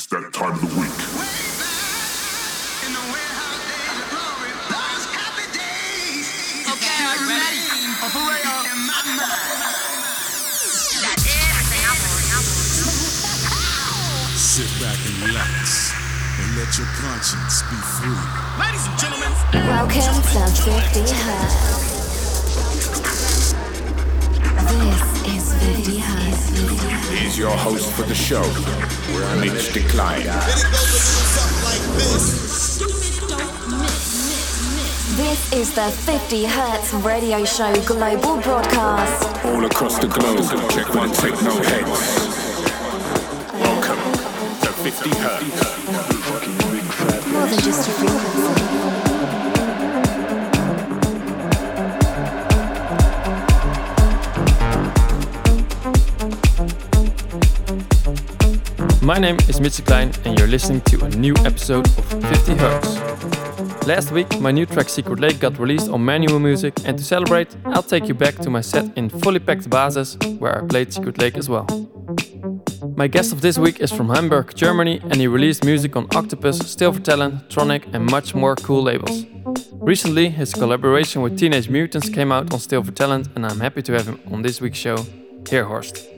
It's that time of the week. Okay, are you ready? Oh, Sit back and relax and let your conscience be free. Ladies and gentlemen, Welcome to 50 Hertz. This is 50 Hertz. He's your host for the show, Mitch de Klein. This is the 50 Hertz radio show global broadcast. All across the globe, check one, take no heads. Welcome to 50 Hertz. More than just a frequency. My name is Mitch de Klein, and you're listening to a new episode of 50 Hertz. Last week, my new track Secret Lake got released on Manual Music, and to celebrate, I'll take you back to my set in Fully Packed Basis, where I played Secret Lake as well. My guest of this week is from Hamburg, Germany, and he released music on Octopus, Stil vor Talent, Tronic, and much more cool labels. Recently, his collaboration with Teenage Mutants came out on Stil vor Talent, and I'm happy to have him on this week's show. Here, Horst.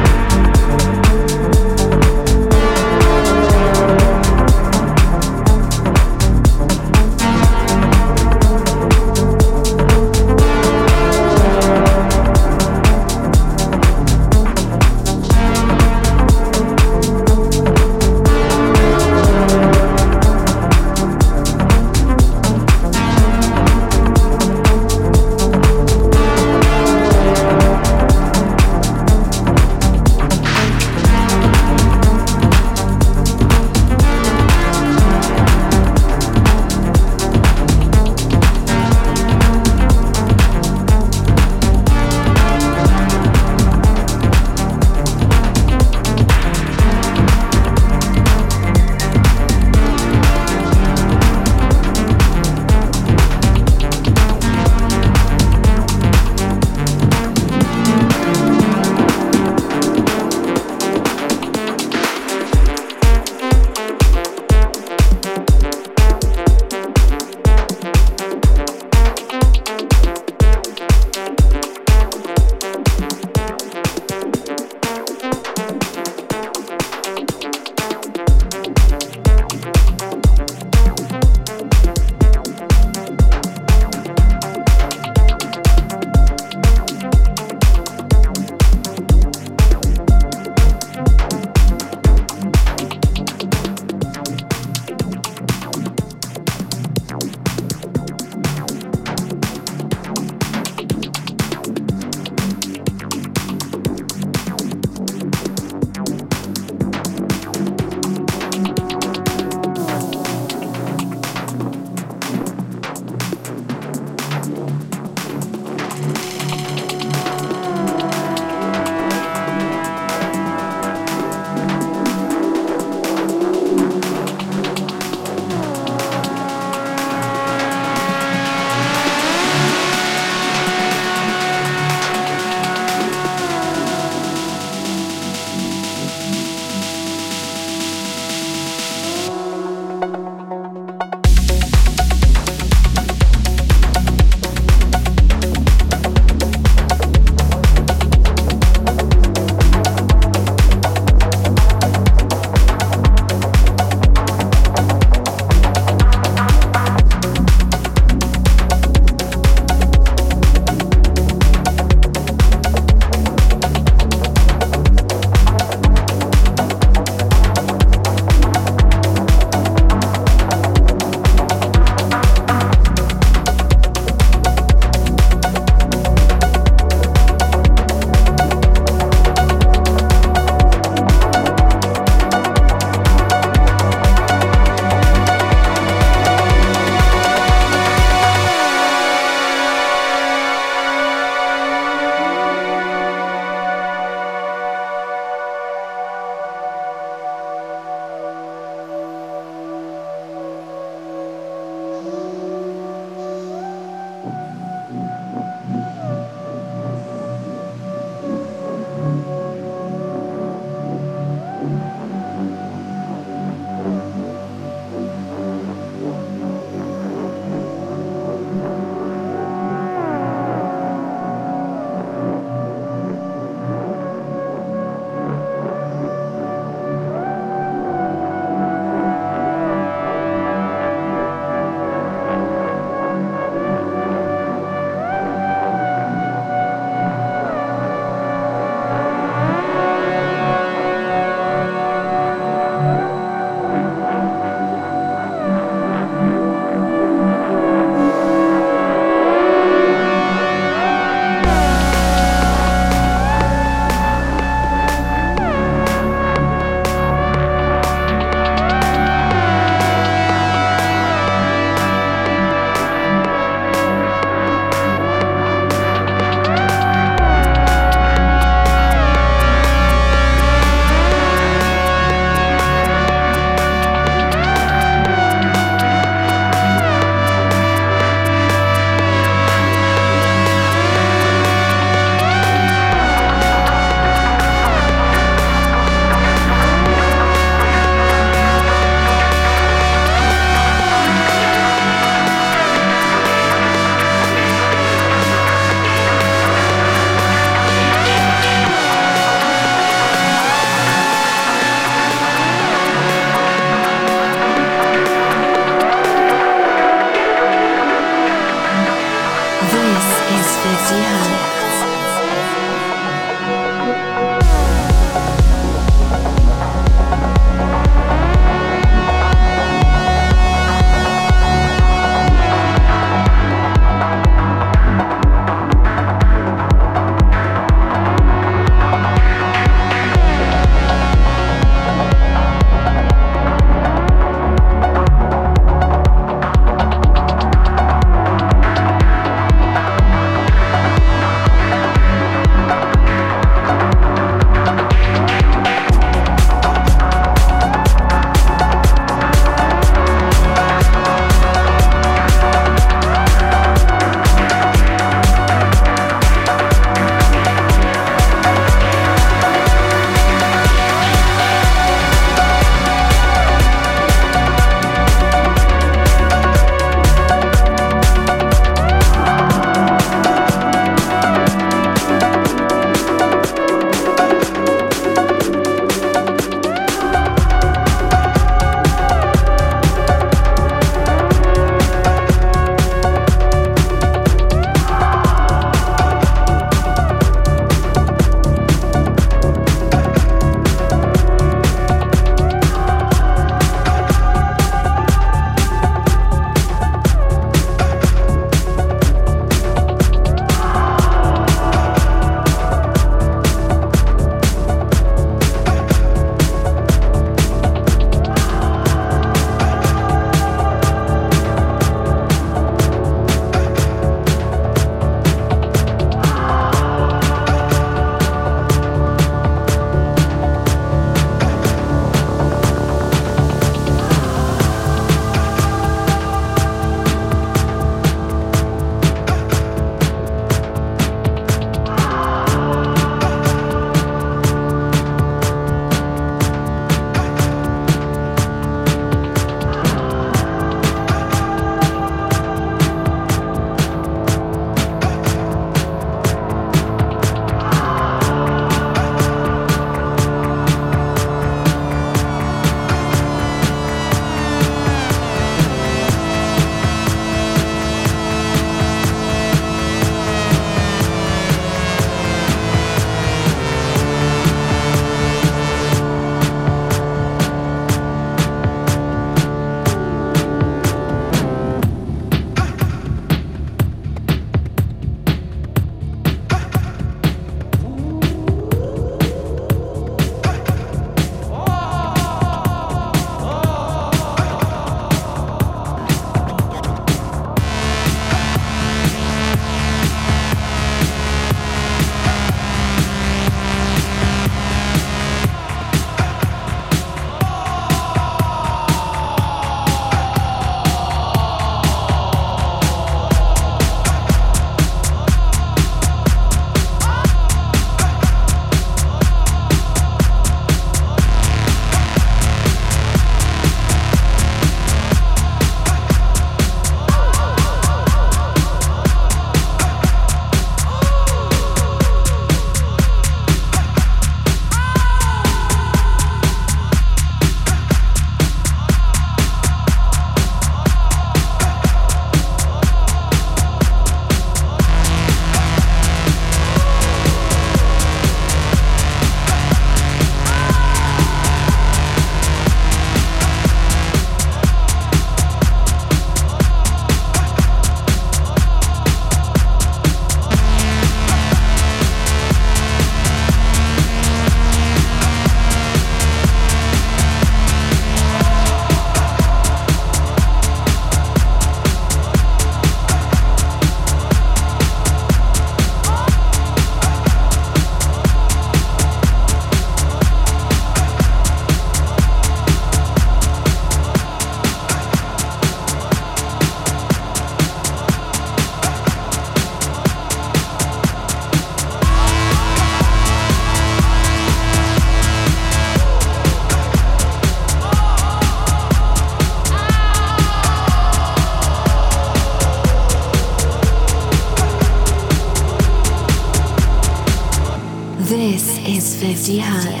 Iya.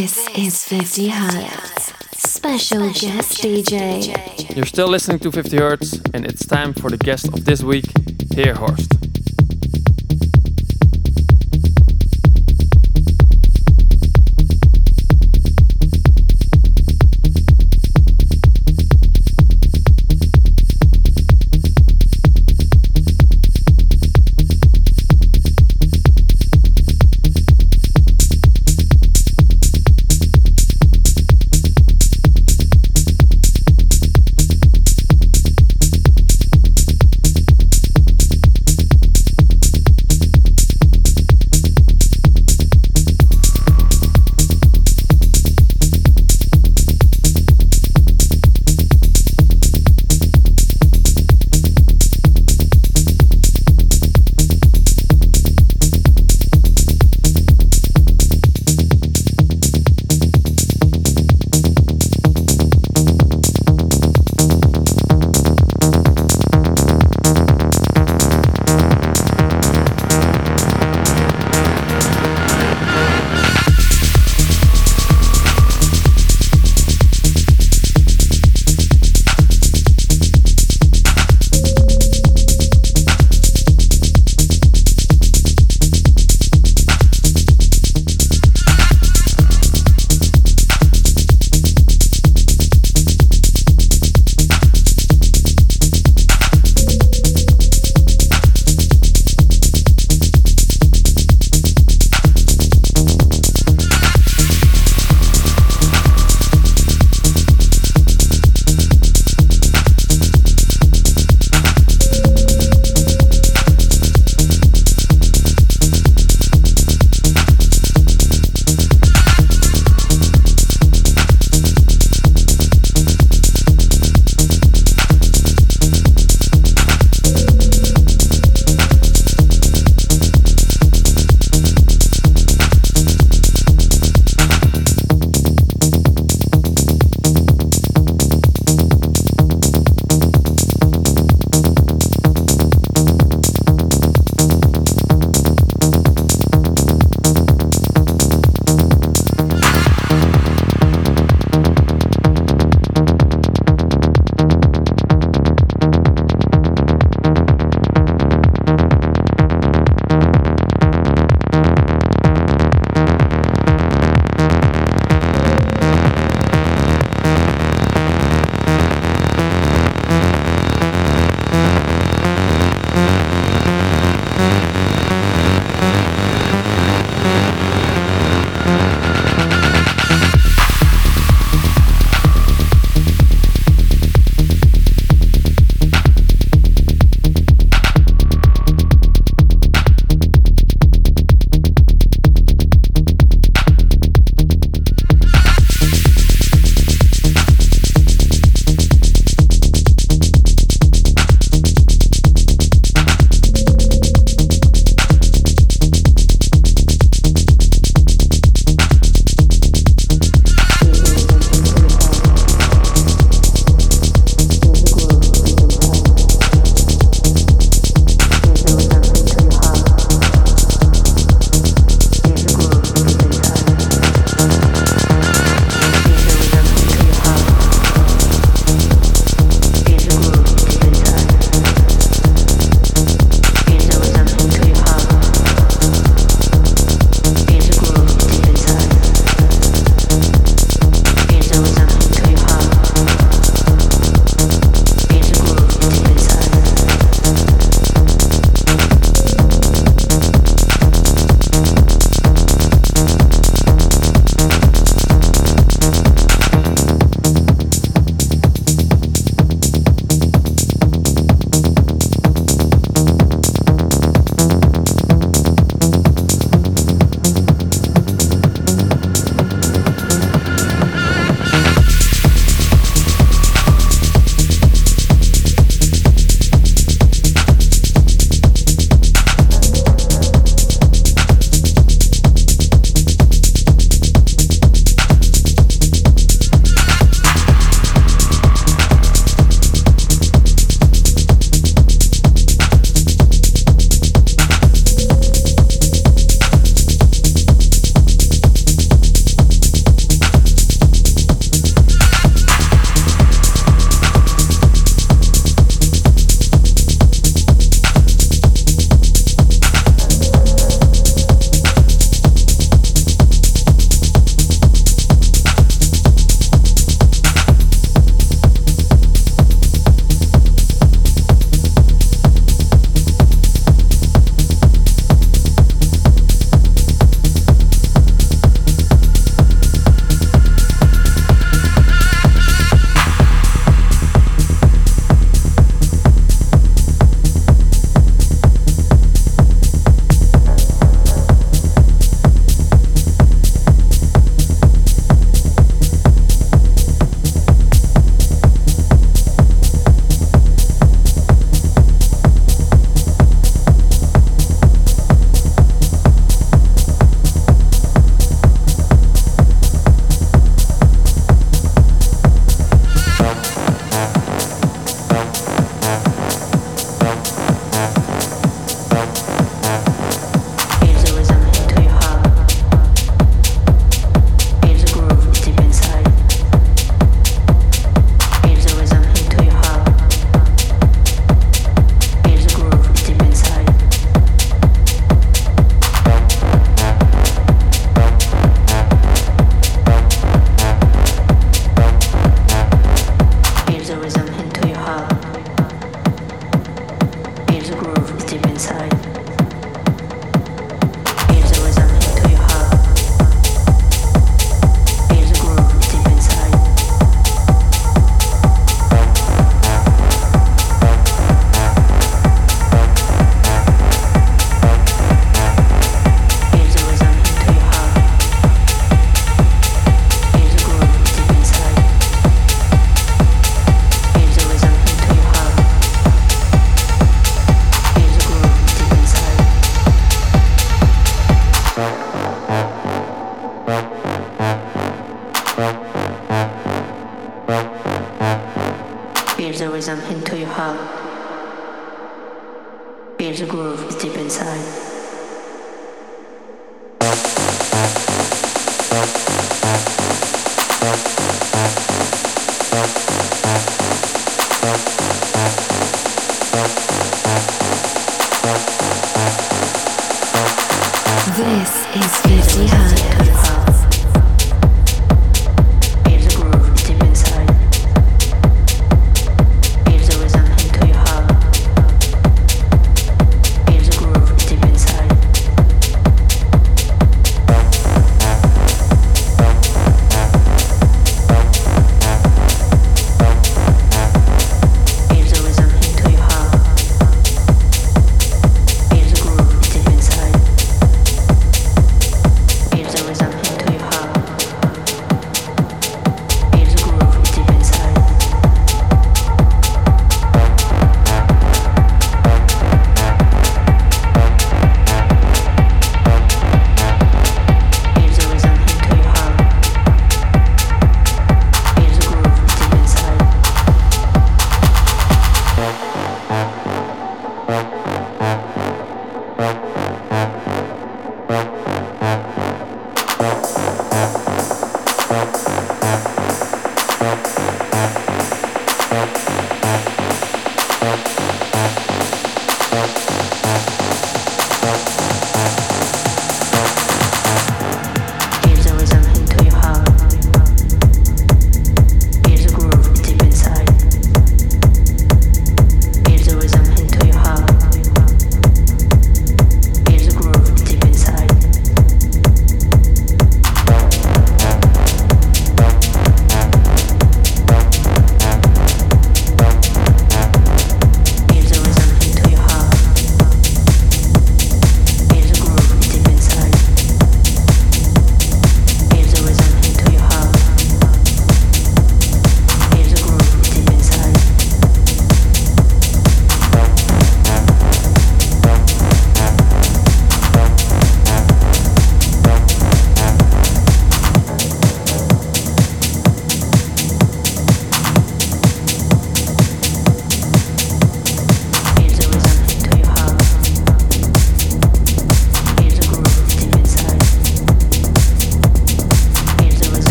This is 50 Hertz. Special guest DJ. You're still listening to 50 Hertz, and it's time for the guest of this week, Heerhorst.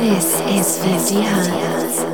This is 50 Hertz.